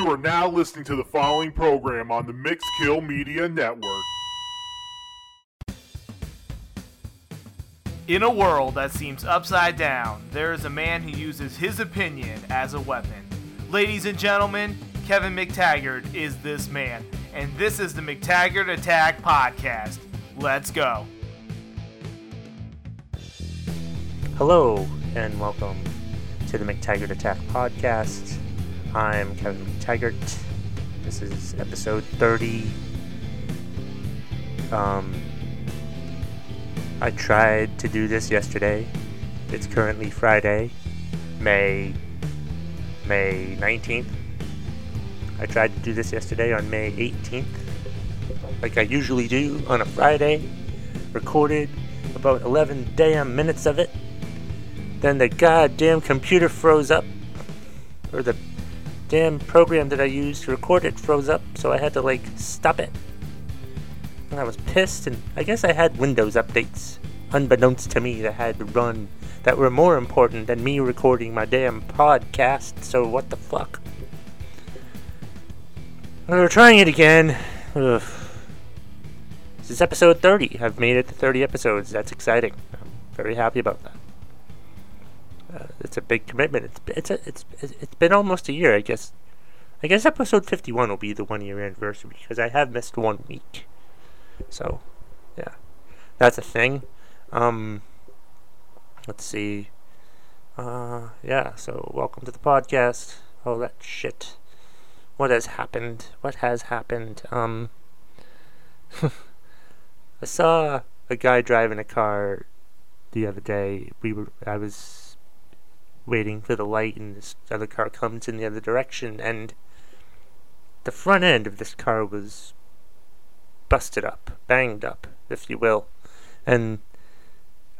You are now listening to the following program on the Mixkill Media Network. In a world that seems upside down, there is a man who uses his opinion as a weapon. Ladies and gentlemen, Kevin McTaggart is this man, and this is the McTaggart Attack Podcast. Let's go. Hello, and welcome to the McTaggart Attack Podcast. I'm Kevin McTaggart. This is episode 30. Um, I tried to do this yesterday. It's currently Friday, May May 19th. I tried to do this yesterday on May 18th, like I usually do on a Friday. Recorded about 11 damn minutes of it. Then the goddamn computer froze up, or the damn program that I used to record it froze up, so I had to like stop it. And I was pissed, and I guess I had Windows updates, unbeknownst to me, that had to run that were more important than me recording my damn podcast, so what the fuck? We're trying it again. Ugh. This is episode 30. I've made it to 30 episodes. That's exciting. I'm very happy about that. Uh, it's a big commitment. It's it's a, it's it's been almost a year, I guess. I guess episode 51 will be the one year anniversary because I have missed one week. So, yeah, that's a thing. Um, let's see. Uh, yeah. So, welcome to the podcast. All that shit. What has happened? What has happened? Um, I saw a guy driving a car the other day. We were. I was waiting for the light, and this other car comes in the other direction, and the front end of this car was busted up, banged up, if you will. And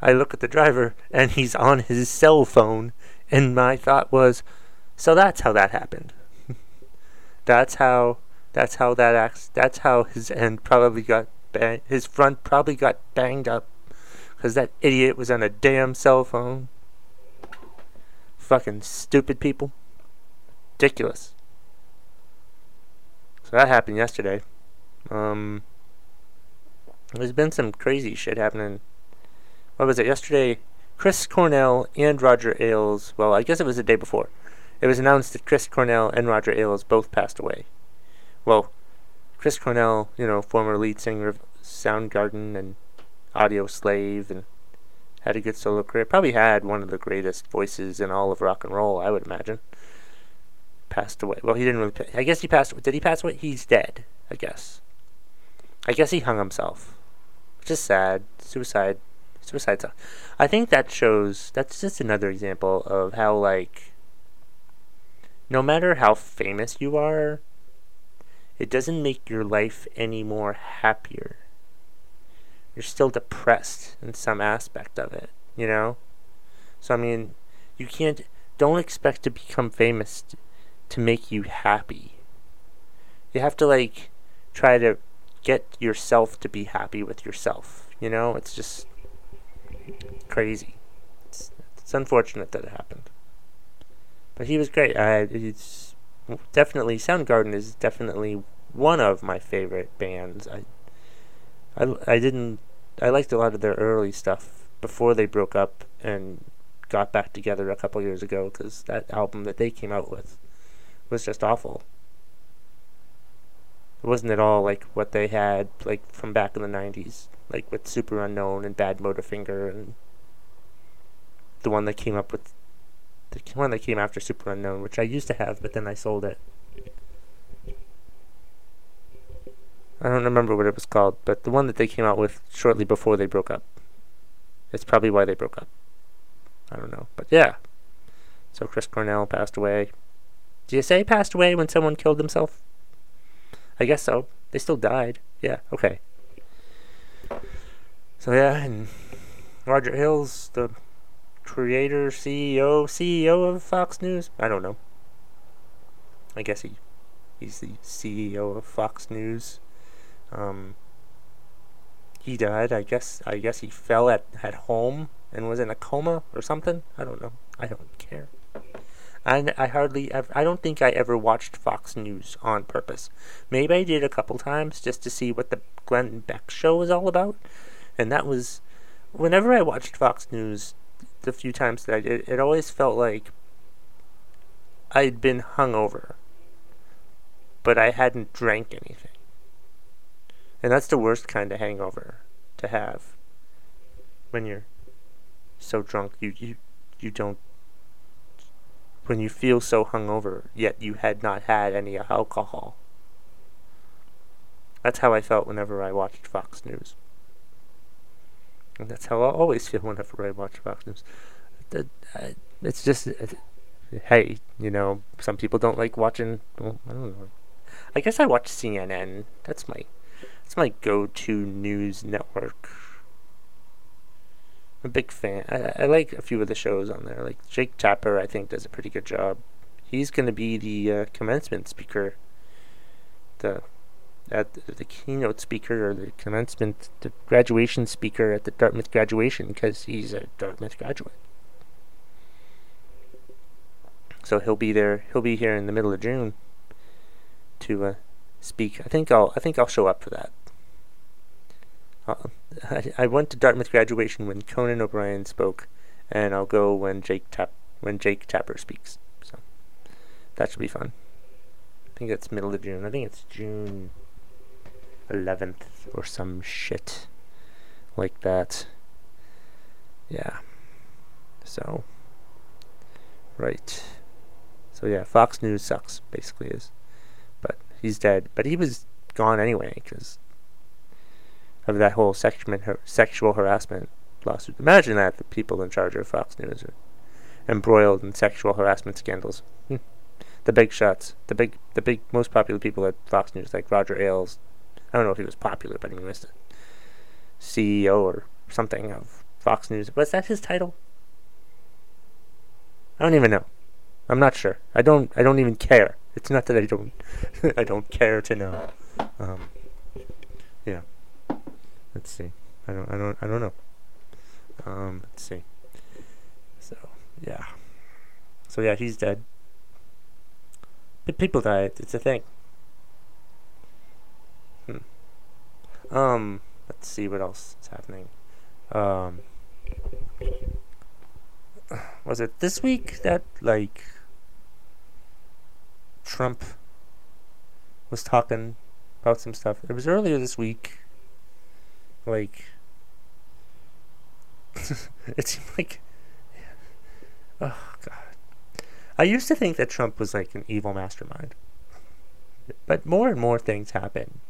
I look at the driver, and he's on his cell phone, and my thought was, so that's how that happened. that's how. That's how that acts. That's how his end probably got bang. His front probably got banged up, because that idiot was on a damn cell phone. Fucking stupid people. Ridiculous. So that happened yesterday. Um, there's been some crazy shit happening. What was it? Yesterday, Chris Cornell and Roger Ailes. Well, I guess it was the day before. It was announced that Chris Cornell and Roger Ailes both passed away. Well, Chris Cornell, you know, former lead singer of Soundgarden and Audioslave, and had a good solo career. Probably had one of the greatest voices in all of rock and roll, I would imagine. Passed away. Well, he didn't really. I guess he passed. Did he pass away? He's dead. I guess. I guess he hung himself, which is sad. Suicide. Suicide. Song. I think that shows. That's just another example of how like. No matter how famous you are, it doesn't make your life any more happier you're still depressed in some aspect of it, you know? So, I mean, you can't, don't expect to become famous t- to make you happy. You have to, like, try to get yourself to be happy with yourself, you know? It's just crazy. It's, it's unfortunate that it happened. But he was great. I, it's definitely, Soundgarden is definitely one of my favorite bands. I I, I didn't I liked a lot of their early stuff before they broke up and got back together a couple years ago because that album that they came out with was just awful. It wasn't at all like what they had like from back in the '90s, like with Superunknown and Bad Badmotorfinger and the one that came up with the one that came after Superunknown, which I used to have, but then I sold it. I don't remember what it was called, but the one that they came out with shortly before they broke up. It's probably why they broke up. I don't know. But yeah. So Chris Cornell passed away. Do you say passed away when someone killed himself? I guess so. They still died. Yeah, okay. So yeah, and Roger Ailes, the creator, CEO, CEO of Fox News. I don't know. I guess he he's the CEO of Fox News. Um, he died. I guess. I guess he fell at at home and was in a coma or something. I don't know. I don't care. I, I hardly ever, I don't think I ever watched Fox News on purpose. Maybe I did a couple times just to see what the Glenn Beck show was all about. And that was, whenever I watched Fox News, the few times that I did, it always felt like I'd been hungover, but I hadn't drank anything. And that's the worst kind of hangover to have when you're so drunk you, you you don't when you feel so hungover yet you had not had any alcohol. That's how I felt whenever I watched Fox News. And that's how I always feel whenever I watch Fox News. It's just, hey, you know, some people don't like watching. Well, I don't know. I guess I watch CNN. That's my, that's my go-to news network. I'm a big fan. I, I like a few of the shows on there. Like Jake Tapper, I think does a pretty good job. He's going to be the uh, commencement speaker. The at the, the keynote speaker or the commencement, the graduation speaker at the Dartmouth graduation because he's a Dartmouth graduate. So he'll be there. He'll be here in the middle of June to uh, speak. I think I'll. I think I'll show up for that. I, I went to Dartmouth graduation when Conan O'Brien spoke, and I'll go when Jake Tap when Jake Tapper speaks. So that should be fun. I think it's middle of June. I think it's June 11th or some shit like that. Yeah. So right. So yeah, Fox News sucks. Basically is, but he's dead. But he was gone anyway because of that whole sexual harassment lawsuit. Imagine that the people in charge of Fox News are embroiled in sexual harassment scandals. Hmm. The big shots, the big, the big, most popular people at Fox News, like Roger Ailes. I don't know if he was popular, but he was the CEO or something of Fox News. Was that his title? I don't even know. I'm not sure. I don't. I don't even care. It's not that I don't. I don't care to know. Um, yeah. Let's see. I don't. I don't. I don't know. Um. Let's see. So yeah. So yeah, he's dead. But people die. It's a thing. Hmm. Um. Let's see what else is happening. Um. Was it this week that like Trump was talking about some stuff? It was earlier this week like, it seemed like, oh god. I used to think that Trump was like an evil mastermind, but more and more things happen,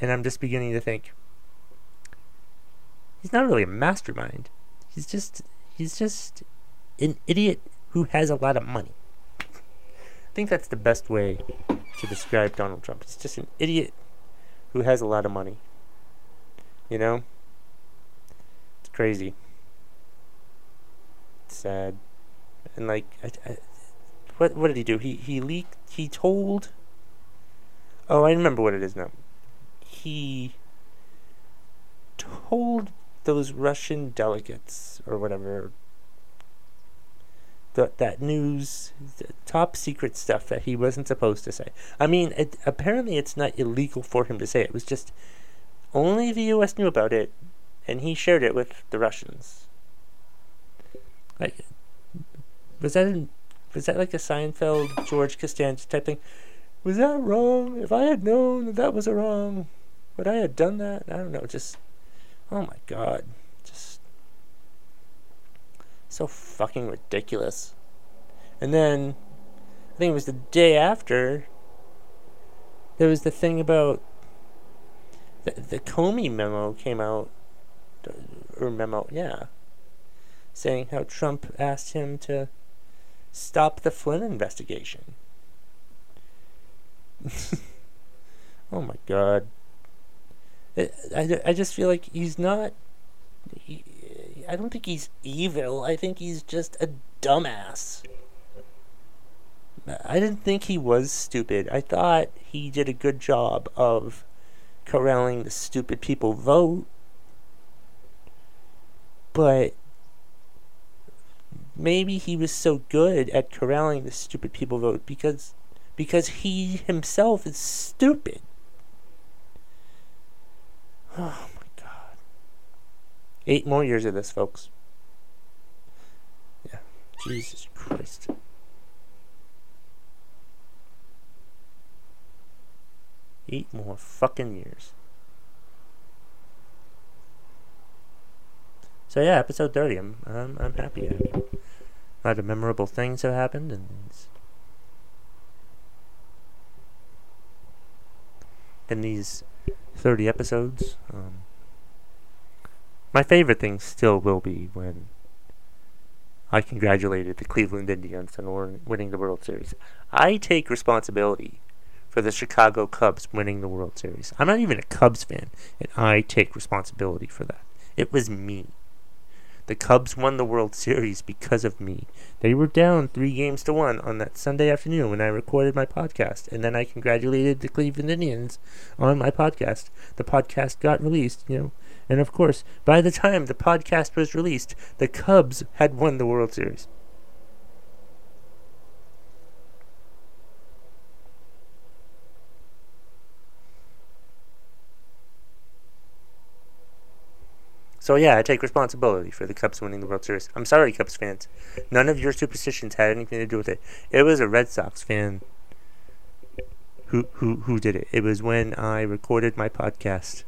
and I'm just beginning to think he's not really a mastermind. He's just he's just an idiot who has a lot of money. I think that's the best way to describe Donald Trump. He's just an idiot who has a lot of money. You know? It's crazy. It's sad. And like I, I, what what did he do? He he leaked he told Oh, I remember what it is now. He told those Russian delegates or whatever that that news top secret stuff that he wasn't supposed to say. I mean, it, apparently it's not illegal for him to say. It was just only the U.S. knew about it, and he shared it with the Russians. Like, was that was that like a Seinfeld George Costanza type thing? Was that wrong? If I had known that that was a wrong, would I have done that? I don't know. Just, oh my god, just so fucking ridiculous. And then, I think it was the day after. There was the thing about the, the Comey memo came out, or memo, yeah, saying how Trump asked him to stop the Flynn investigation. oh my god. I, I, I just feel like he's not. He, I don't think he's evil. I think he's just a dumbass. I didn't think he was stupid. I thought he did a good job of corralling the stupid people vote. But maybe he was so good at corralling the stupid people vote because because he himself is stupid. Oh my god. Eight more years of this, folks. Yeah. Jesus Christ. Eight more fucking years. So yeah, episode thirty. I'm I'm, I'm happy. A lot of memorable things have happened, and in these thirty episodes, um, my favorite thing still will be when I congratulated the Cleveland Indians on winning the World Series. I take responsibility for the Chicago Cubs winning the World Series. I'm not even a Cubs fan, and I take responsibility for that. It was me. The Cubs won the World Series because of me. They were down three games to one on that Sunday afternoon when I recorded my podcast, and then I congratulated the Cleveland Indians on my podcast. The podcast got released, you know, and of course, by the time the podcast was released, the Cubs had won the World Series. So yeah, I take responsibility for the Cubs winning the World Series. I'm sorry, Cubs fans. None of your superstitions had anything to do with it. It was a Red Sox fan who who who did it. It was when I recorded my podcast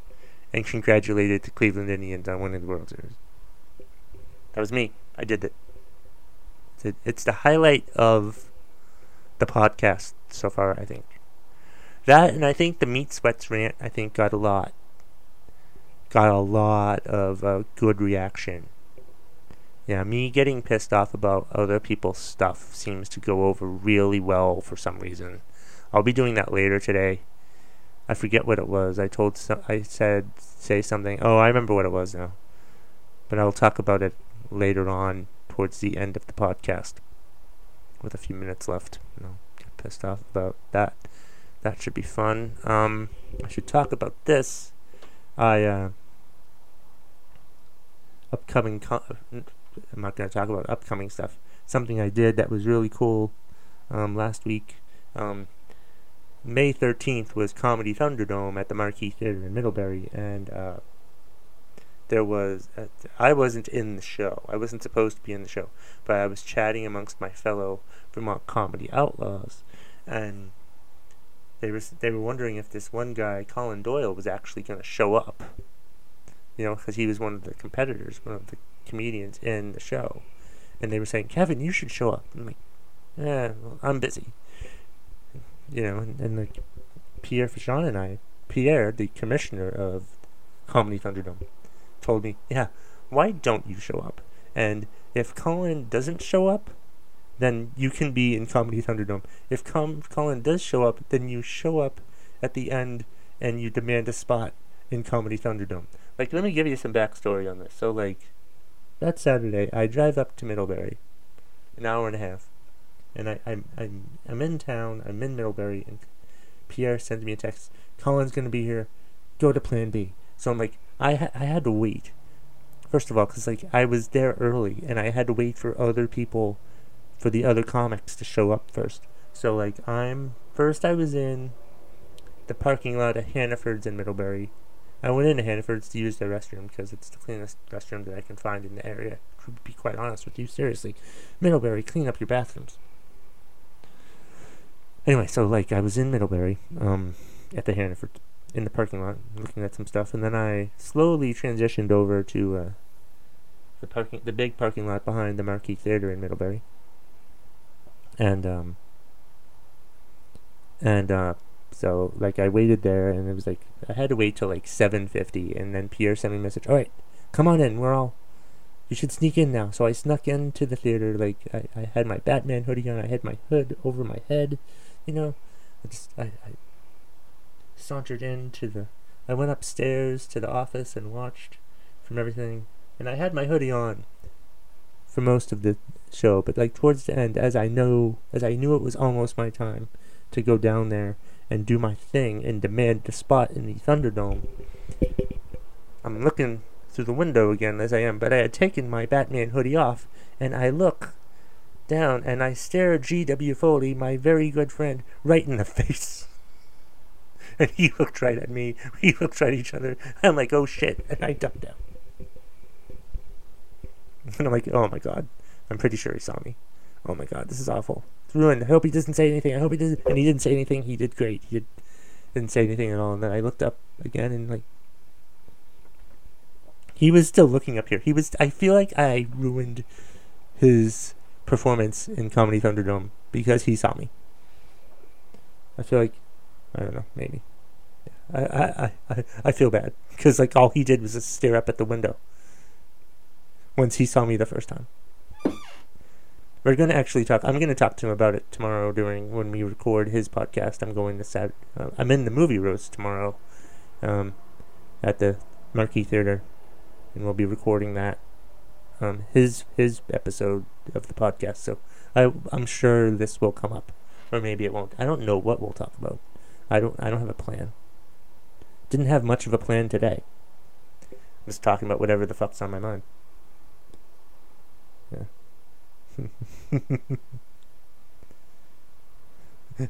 and congratulated the Cleveland Indians on winning the World Series. That was me. I did it. It's the highlight of the podcast so far, I think. That and I think the meat sweats rant I think got a lot got a lot of uh, good reaction. Yeah, me getting pissed off about other people's stuff seems to go over really well for some reason. I'll be doing that later today. I forget what it was. I told some, I said say something. Oh, I remember what it was now. But I'll talk about it later on towards the end of the podcast with a few minutes left. You know, get pissed off about that. That should be fun. Um, I should talk about this. I uh, upcoming. Co- I'm not going to talk about upcoming stuff. Something I did that was really cool um, last week. Um, May 13th was Comedy Thunderdome at the Marquis Theater in Middlebury, and uh, there was a, I wasn't in the show. I wasn't supposed to be in the show, but I was chatting amongst my fellow Vermont comedy outlaws, and they were they were wondering if this one guy, Colin Doyle, was actually going to show up you know, because he was one of the competitors, one of the comedians in the show. And they were saying, Kevin, you should show up. I'm like, yeah, well, I'm busy. You know, and, and like Pierre Fichon and I, Pierre, the commissioner of Comedy Thunderdome, told me, yeah, why don't you show up? And if Colin doesn't show up, then you can be in Comedy Thunderdome. If Com- Colin does show up, then you show up at the end and you demand a spot in Comedy Thunderdome. Like, let me give you some backstory on this. So, like, that Saturday, I drive up to Middlebury, an hour and a half, and I, I'm, I'm, I'm in town, I'm in Middlebury, and Pierre sends me a text, Colin's gonna be here, go to Plan B. So I'm like, I, ha- I had to wait. First of all, because, like, I was there early, and I had to wait for other people, for the other comics to show up first. So, like, I'm, first I was in the parking lot at Hannaford's in Middlebury, I went into Hannaford's to use the restroom because it's the cleanest restroom that I can find in the area. To be quite honest with you, seriously, Middlebury, clean up your bathrooms. Anyway, so like I was in Middlebury, um, at the Hannaford, in the parking lot, looking at some stuff, and then I slowly transitioned over to uh, the parking, the big parking lot behind the Marquis Theater in Middlebury, and um, and uh, so like I waited there, and it was like I had to wait till like 7:50, and then Pierre sent me a message. All right, come on in. We're all. You should sneak in now. So I snuck into the theater. Like I, I had my Batman hoodie on. I had my hood over my head. You know, I just I, I sauntered into the. I went upstairs to the office and watched from everything, and I had my hoodie on for most of the show. But like towards the end, as I know, as I knew it was almost my time to go down there and do my thing and demand the spot in the Thunderdome. I'm looking through the window again as I am, but I had taken my Batman hoodie off, and I look down and I stare G.W. Foley, my very good friend, right in the face. And he looked right at me. We looked right at each other. I'm like, oh shit. And I ducked down. And I'm like, oh my god. I'm pretty sure he saw me. Oh my god, this is awful. Ruined. I hope he doesn't say anything. I hope he doesn't. And he didn't say anything. He did great. He did, didn't say anything at all. And then I looked up again and like, he was still looking up here. He was. I feel like I ruined his performance in Comedy Thunderdome because he saw me. I feel like I don't know, maybe. I I I, I feel bad because like all he did was just stare up at the window. Once he saw me the first time. We're gonna actually talk. I'm gonna talk to him about it tomorrow during when we record his podcast. I'm going to Sat. Uh, I'm in the movie roast tomorrow, um, at the Marquis Theater, and we'll be recording that, um, his his episode of the podcast. So I I'm sure this will come up, or maybe it won't. I don't know what we'll talk about. I don't I don't have a plan. Didn't have much of a plan today. I'm just talking about whatever the fuck's on my mind.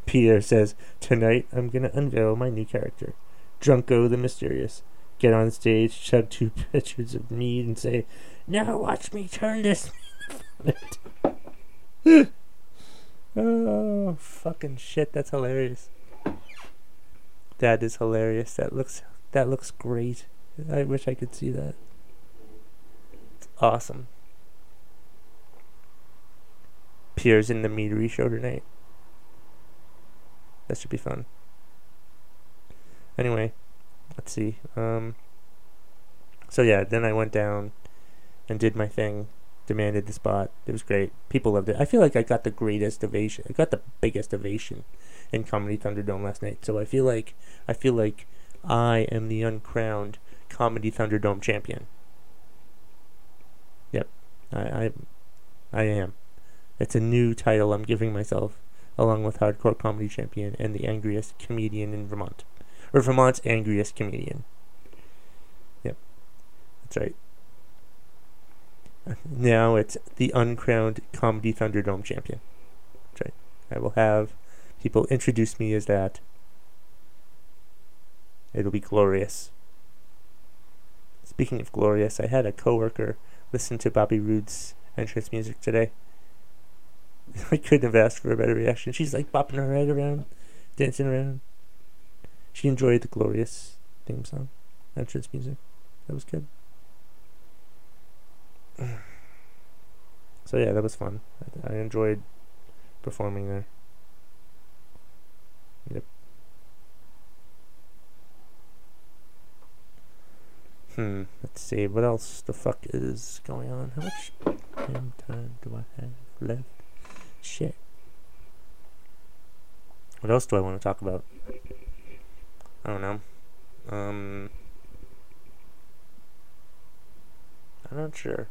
Peter says, Tonight I'm gonna unveil my new character. Drunko the Mysterious. Get on stage, chug two pitchers of mead, and say, Now watch me turn this Oh fucking shit, that's hilarious. That is hilarious. That looks that looks great. I wish I could see that. It's awesome. Pierre's in the meadery show tonight. That should be fun. Anyway, let's see. Um so yeah, then I went down and did my thing, demanded the spot. It was great. People loved it. I feel like I got the greatest ovation. I got the biggest ovation in Comedy Thunderdome last night. So I feel like I feel like I am the uncrowned Comedy Thunderdome champion. Yep, I I, I am. It's a new title I'm giving myself, along with Hardcore Comedy Champion and the angriest comedian in Vermont, or Vermont's angriest comedian. Yep, that's right. Now it's the uncrowned Comedy Thunderdome champion. That's right. I will have people introduce me as that. It'll be glorious. Speaking of glorious, I had a coworker listen to Bobby Roode's entrance music today. I couldn't have asked for a better reaction. She's like bopping her head around, dancing around. She enjoyed the glorious theme song, entrance music. That was good. So yeah, that was fun. I, I enjoyed performing there. Yep. Hmm. Let's see. What else the fuck is going on? How much time do I have left? Shit. What else do I want to talk about? I don't know. Um. I'm not sure.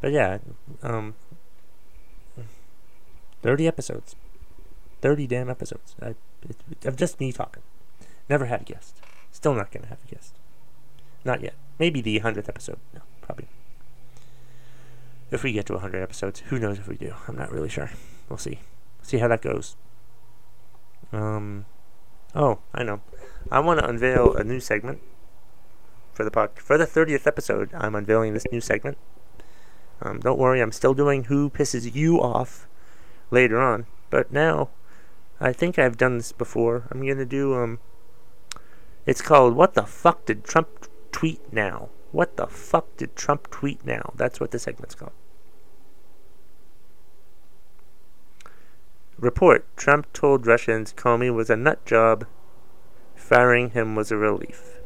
But yeah, um. 30 episodes. 30 damn episodes. I, it, of just me talking. Never had a guest. Still not going to have a guest. Not yet. Maybe the 100th episode. No, probably. If we get to 100 episodes, who knows if we do? I'm not really sure. We'll see. See how that goes. Um. Oh, I know. I want to unveil a new segment for the pod- for the 30th episode. I'm unveiling this new segment. Um, don't worry, I'm still doing who pisses you off later on, but now I think I've done this before. I'm gonna do um. It's called "What the fuck did Trump tweet now?" What the fuck did Trump tweet now? That's what the segment's called. Report: Trump told Russians Comey was a nut job. Firing him was a relief.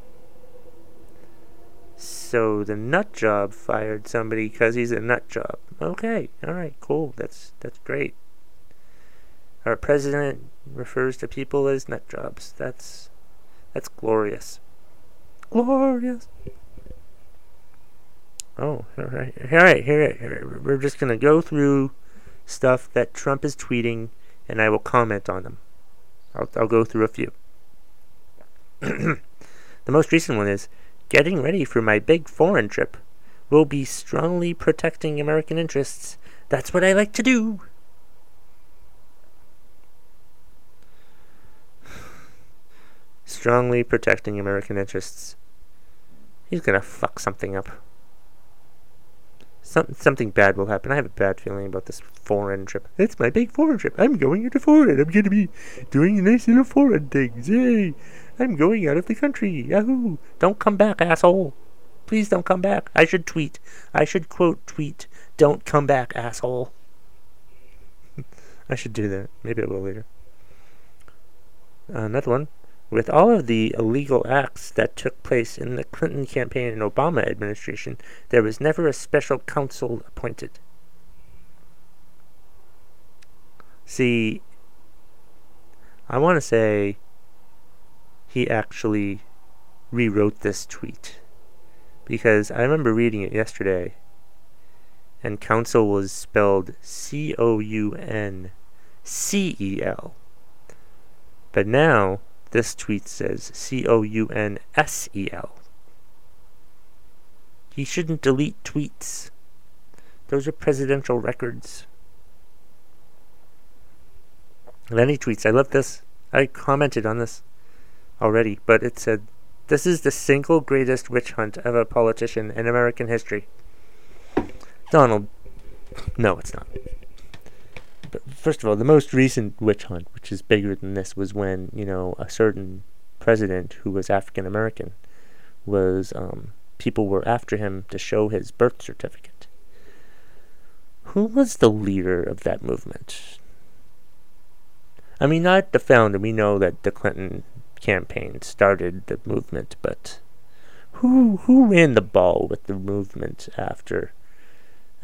So the nut job fired somebody because he's a nut job. Okay, all right, cool. That's that's great. Our president refers to people as nut jobs. That's that's glorious. Glorious. Oh, all right, all right, all right, all right. We're just gonna go through stuff that Trump is tweeting, and I will comment on them. I'll I'll go through a few. the most recent one is getting ready for my big foreign trip. We'll be strongly protecting American interests That's what I like to do. Strongly protecting American interests. He's gonna fuck something up. Some, something bad will happen. I have a bad feeling about this foreign trip. It's my big foreign trip. I'm going into foreign. I'm gonna be doing nice little foreign things. Yay! I'm going out of the country. Yahoo! Don't come back, asshole. Please don't come back. I should tweet. I should quote tweet. Don't come back, asshole. I should do that. Maybe I will later. Another one. With all of the illegal acts that took place in the Clinton campaign and Obama administration, there was never a special counsel appointed. See, I want to say he actually rewrote this tweet because I remember reading it yesterday and counsel was spelled C O U N C E L. But now this tweet says C O U N S E L. He shouldn't delete tweets. Those are presidential records. And then he tweets, I love this. I commented on this already, but it said, This is the single greatest witch hunt of a politician in American history. Donald, no, it's not. First of all, the most recent witch hunt, which is bigger than this, was when you know a certain president who was African American was um, people were after him to show his birth certificate. Who was the leader of that movement? I mean, not the founder. We know that the Clinton campaign started the movement, but who who ran the ball with the movement after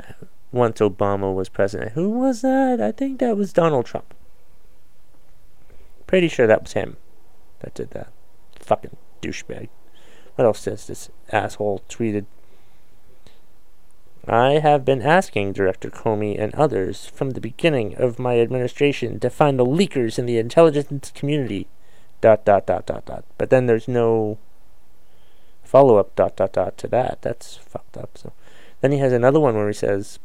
uh, once Obama was president? Who was that? I think that was Donald Trump. Pretty sure that was him that did that. Fucking douchebag. What else does this asshole tweeted? I have been asking Director Comey and others from the beginning of my administration to find the leakers in the intelligence community. Dot dot dot dot dot. But then there's no follow up dot dot dot to that. That's fucked up. So then he has another one where he says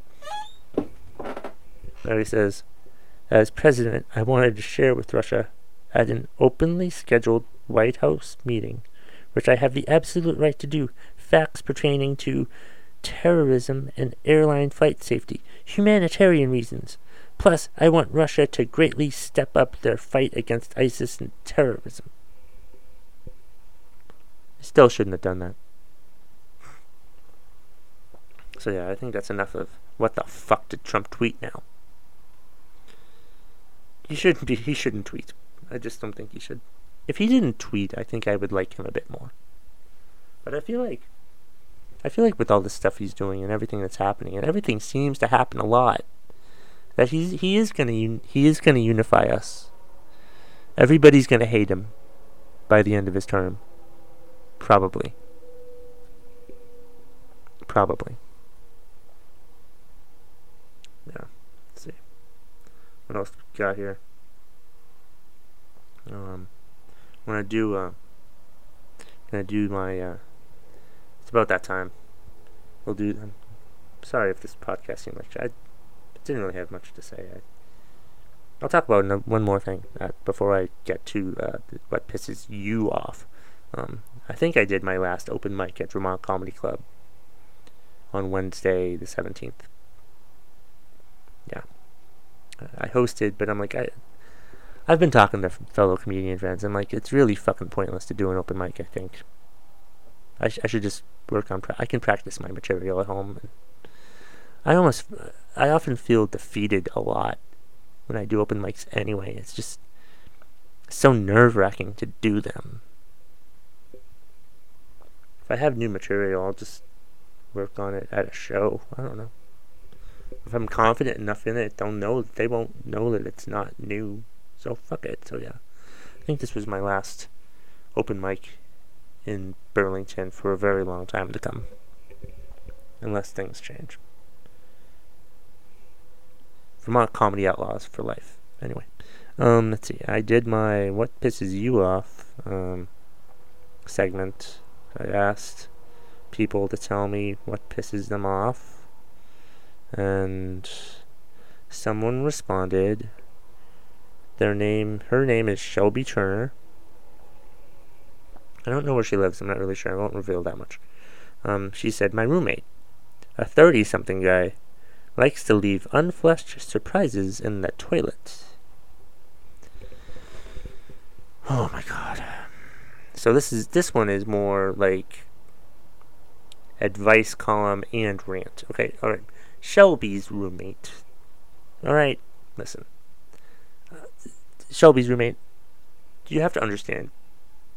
he says, As president, I wanted to share with Russia at an openly scheduled White House meeting, which I have the absolute right to do, facts pertaining to terrorism and airline flight safety, humanitarian reasons. Plus, I want Russia to greatly step up their fight against ISIS and terrorism. Still shouldn't have done that. So yeah, I think that's enough of what the fuck did Trump tweet now. He shouldn't be he shouldn't tweet. I just don't think he should. If he didn't tweet, I think I would like him a bit more. But I feel like I feel like with all the stuff he's doing and everything that's happening, and everything seems to happen a lot, that he's he is gonna he is gonna unify us. Everybody's gonna hate him by the end of his term, probably. Probably. Yeah. Let's see. What else we got here? Um, when I'm do uh, gonna do my uh, it's about that time. We'll do. I'm sorry if this podcast seemed like I didn't really have much to say. I, I'll talk about one more thing uh, before I get to uh, what pisses you off. Um, I think I did my last open mic at Vermont Comedy Club on Wednesday the 17th. I hosted, but I'm like, I, I've been talking to fellow comedian friends, and like, it's really fucking pointless to do an open mic, I think. I, sh- I should just work on. Pra- I can practice my material at home. I almost, I often feel defeated a lot when I do open mics. Anyway, it's just so nerve wracking to do them. If I have new material, I'll just work on it at a show. I don't know. If I'm confident enough in it, they'll know. They won't know that it's not new. So fuck it. So yeah, I think this was my last open mic in Burlington for a very long time to come. Unless things change. Vermont Comedy Outlaws for life. Anyway. Um, let's see. I did my What Pisses You Off um, segment. I asked people to tell me what pisses them off. And someone responded. Their name, her name is Shelby Turner. I don't know where she lives. I'm not really sure. I won't reveal that much. Um, she said, My roommate, a 30 something guy, likes to leave unflushed surprises in the toilet. Oh my god. So this is this one is more like advice column and rant. Okay, all right. Shelby's roommate. All right, listen. Uh, Shelby's roommate. You have to understand.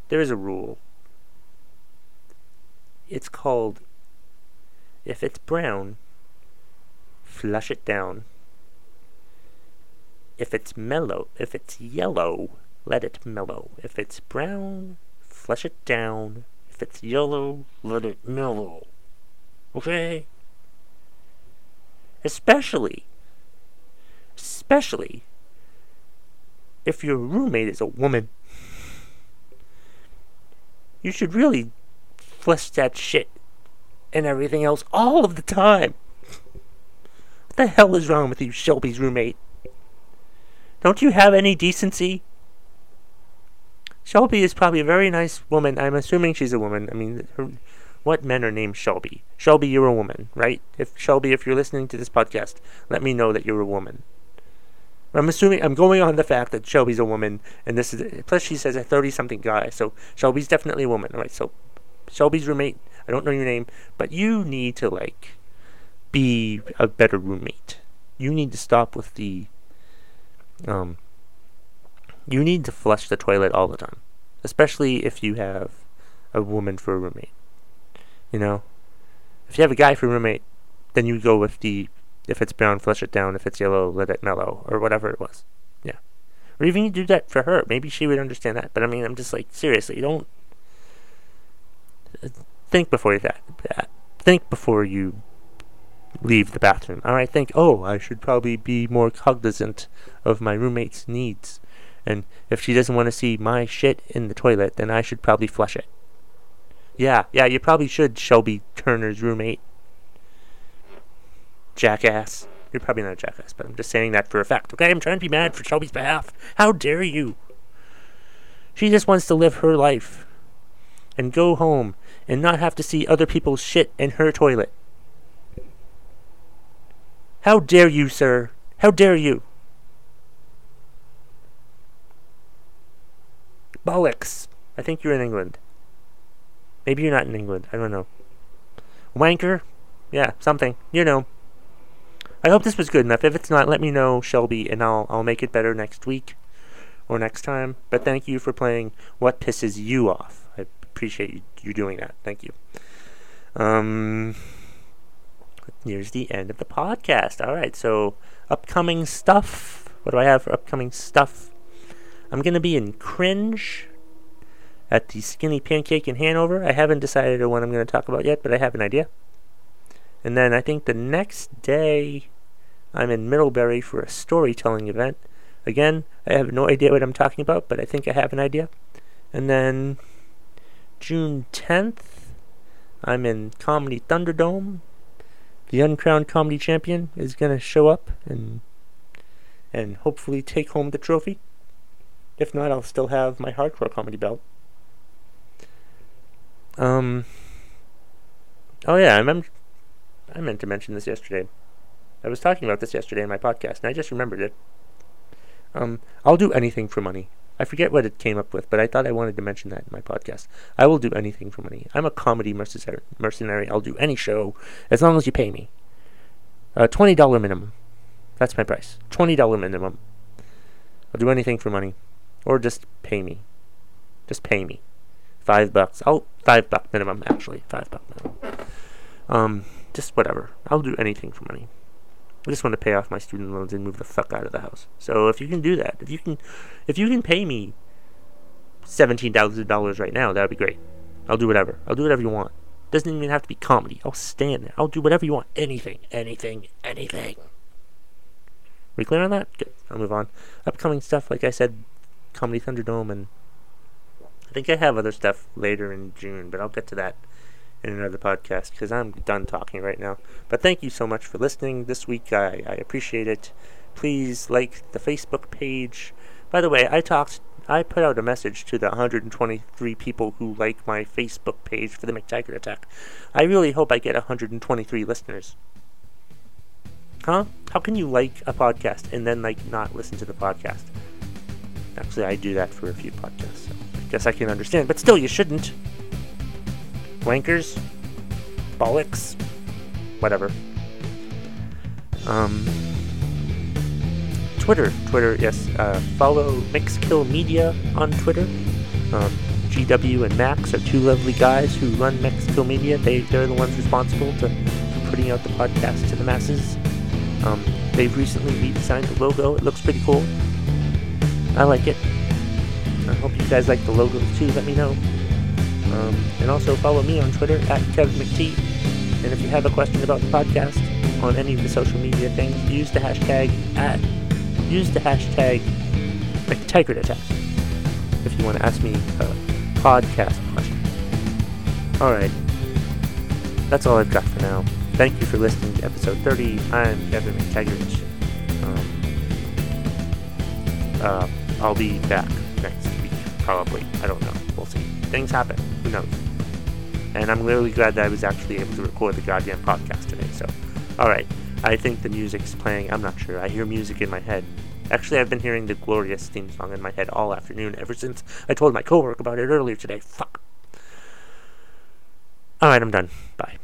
There is a rule. It's called. If it's brown, flush it down. If it's mellow, if it's yellow, let it mellow. If it's brown, flush it down. If it's yellow, let it mellow. Okay? Especially, especially if your roommate is a woman. You should really flush that shit and everything else all of the time. What the hell is wrong with you, Shelby's roommate? Don't you have any decency? Shelby is probably a very nice woman. I'm assuming she's a woman. I mean, her, what men are named Shelby? Shelby, you're a woman, right? If Shelby, if you're listening to this podcast, let me know that you're a woman. I'm assuming I'm going on the fact that Shelby's a woman, and this is plus she says a thirty-something guy, so Shelby's definitely a woman, right? So Shelby's roommate, I don't know your name, but you need to like be a better roommate. You need to stop with the um. You need to flush the toilet all the time, especially if you have a woman for a roommate. You know, if you have a guy for roommate, then you go with the if it's brown, flush it down. If it's yellow, let it mellow, or whatever it was. Yeah, or even you do that for her. Maybe she would understand that. But I mean, I'm just like seriously, don't uh, think before you that. Think before you leave the bathroom. All right, think. Oh, I should probably be more cognizant of my roommate's needs. And if she doesn't want to see my shit in the toilet, then I should probably flush it. Yeah, yeah, you probably should, Shelby Turner's roommate. Jackass. You're probably not a jackass, but I'm just saying that for a fact, okay? I'm trying to be mad for Shelby's behalf. How dare you? She just wants to live her life and go home and not have to see other people's shit in her toilet. How dare you, sir? How dare you? Bollocks. I think you're in England. Maybe you're not in England. I don't know. Wanker? Yeah, something. You know. I hope this was good enough. If it's not, let me know, Shelby, and I'll I'll make it better next week or next time. But thank you for playing What Pisses You Off. I appreciate you, you doing that. Thank you. Um here's the end of the podcast. All right, so upcoming stuff. What do I have for upcoming stuff? I'm going to be in Cringe at the Skinny Pancake in Hanover. I haven't decided what I'm going to talk about yet, but I have an idea. And then I think the next day I'm in Middlebury for a storytelling event. Again, I have no idea what I'm talking about, but I think I have an idea. And then June 10th, I'm in Comedy Thunderdome. The uncrowned comedy champion is going to show up and and hopefully take home the trophy. If not, I'll still have my hardcore comedy belt. Um. Oh yeah, I meant I meant to mention this yesterday. I was talking about this yesterday in my podcast, and I just remembered it. Um, I'll do anything for money. I forget what it came up with, but I thought I wanted to mention that in my podcast. I will do anything for money. I'm a comedy mercenary. I'll do any show as long as you pay me. Uh, twenty dollar minimum. That's my price. Twenty dollar minimum. I'll do anything for money, or just pay me. Just pay me. Five bucks. Oh, five buck minimum. Actually, five buck minimum. Um, just whatever. I'll do anything for money. I just want to pay off my student loans and move the fuck out of the house. So if you can do that, if you can, if you can pay me seventeen thousand dollars right now, that would be great. I'll do whatever. I'll do whatever you want. Doesn't even have to be comedy. I'll stand there. I'll do whatever you want. Anything, anything, anything. We clear on that? Good. I'll move on. Upcoming stuff, like I said, Comedy Thunderdome, and I think I have other stuff later in June, but I'll get to that in another podcast because I'm done talking right now. But thank you so much for listening this week. I, I appreciate it. Please like the Facebook page. By the way, I talked. I put out a message to the 123 people who like my Facebook page for the McTaggart attack. I really hope I get 123 listeners. Huh? How can you like a podcast and then like not listen to the podcast? Actually, I do that for a few podcasts, so guess I can understand. But still, you shouldn't. Wankers, bollocks, whatever. Um, Twitter, Twitter, yes. Uh, follow Mixkill Media on Twitter. Um, GW and Max are two lovely guys who run Mixkill Media. They they're the ones responsible to putting out the podcast to the masses. Um, they've recently redesigned the logo. It looks pretty cool. I like it. Hope you guys like the logos too. Let me know. Um, and also follow me on Twitter at Kevin McTee. And if you have a question about the podcast on any of the social media things, use the hashtag at use the hashtag McTaggart Attack if you want to ask me a podcast question. Alright. That's all I've got for now. Thank you for listening to episode 30. I'm Kevin McTaggart. Um, uh, I'll be back probably. I don't know. We'll see. Things happen. Who knows? And I'm really glad that I was actually able to record the goddamn podcast today. So, alright. I think the music's playing. I'm not sure. I hear music in my head. Actually, I've been hearing the glorious theme song in my head all afternoon ever since I told my coworker about it earlier today. Fuck. Alright, I'm done. Bye.